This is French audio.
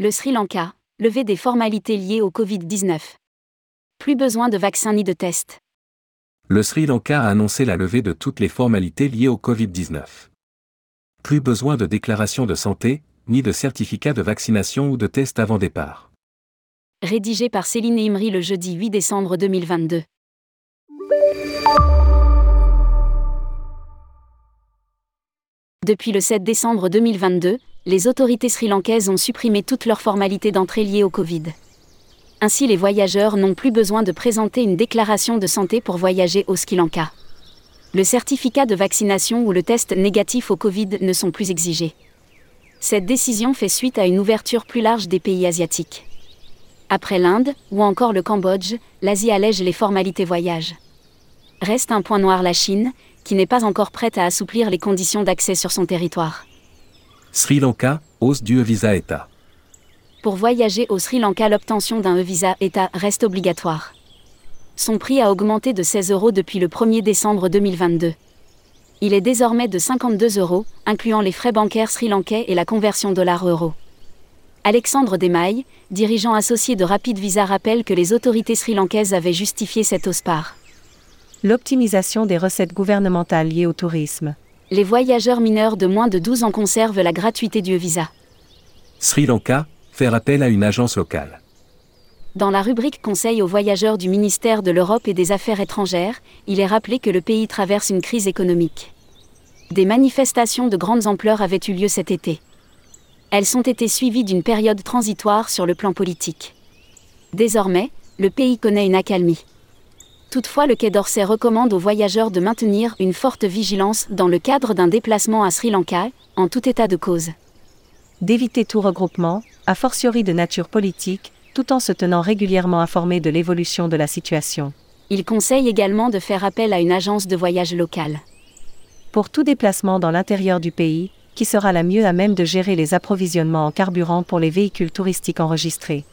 Le Sri Lanka, levé des formalités liées au Covid-19. Plus besoin de vaccins ni de tests. Le Sri Lanka a annoncé la levée de toutes les formalités liées au Covid-19. Plus besoin de déclaration de santé, ni de certificat de vaccination ou de test avant départ. Rédigé par Céline Imri le jeudi 8 décembre 2022. Depuis le 7 décembre 2022, les autorités sri-lankaises ont supprimé toutes leurs formalités d'entrée liées au Covid. Ainsi, les voyageurs n'ont plus besoin de présenter une déclaration de santé pour voyager au Sri Lanka. Le certificat de vaccination ou le test négatif au Covid ne sont plus exigés. Cette décision fait suite à une ouverture plus large des pays asiatiques. Après l'Inde, ou encore le Cambodge, l'Asie allège les formalités voyage. Reste un point noir la Chine, qui n'est pas encore prête à assouplir les conditions d'accès sur son territoire. Sri Lanka, hausse du e-visa État. Pour voyager au Sri Lanka, l'obtention d'un e-visa État reste obligatoire. Son prix a augmenté de 16 euros depuis le 1er décembre 2022. Il est désormais de 52 euros, incluant les frais bancaires sri-lankais et la conversion dollar-euro. Alexandre Desmailles, dirigeant associé de Rapid Visa, rappelle que les autorités sri-lankaises avaient justifié cette hausse par l'optimisation des recettes gouvernementales liées au tourisme. Les voyageurs mineurs de moins de 12 ans conservent la gratuité du visa. Sri Lanka, faire appel à une agence locale. Dans la rubrique Conseil aux voyageurs du ministère de l'Europe et des Affaires étrangères, il est rappelé que le pays traverse une crise économique. Des manifestations de grandes ampleurs avaient eu lieu cet été. Elles ont été suivies d'une période transitoire sur le plan politique. Désormais, le pays connaît une accalmie. Toutefois, le Quai d'Orsay recommande aux voyageurs de maintenir une forte vigilance dans le cadre d'un déplacement à Sri Lanka, en tout état de cause. D'éviter tout regroupement, a fortiori de nature politique, tout en se tenant régulièrement informé de l'évolution de la situation. Il conseille également de faire appel à une agence de voyage locale. Pour tout déplacement dans l'intérieur du pays, qui sera la mieux à même de gérer les approvisionnements en carburant pour les véhicules touristiques enregistrés.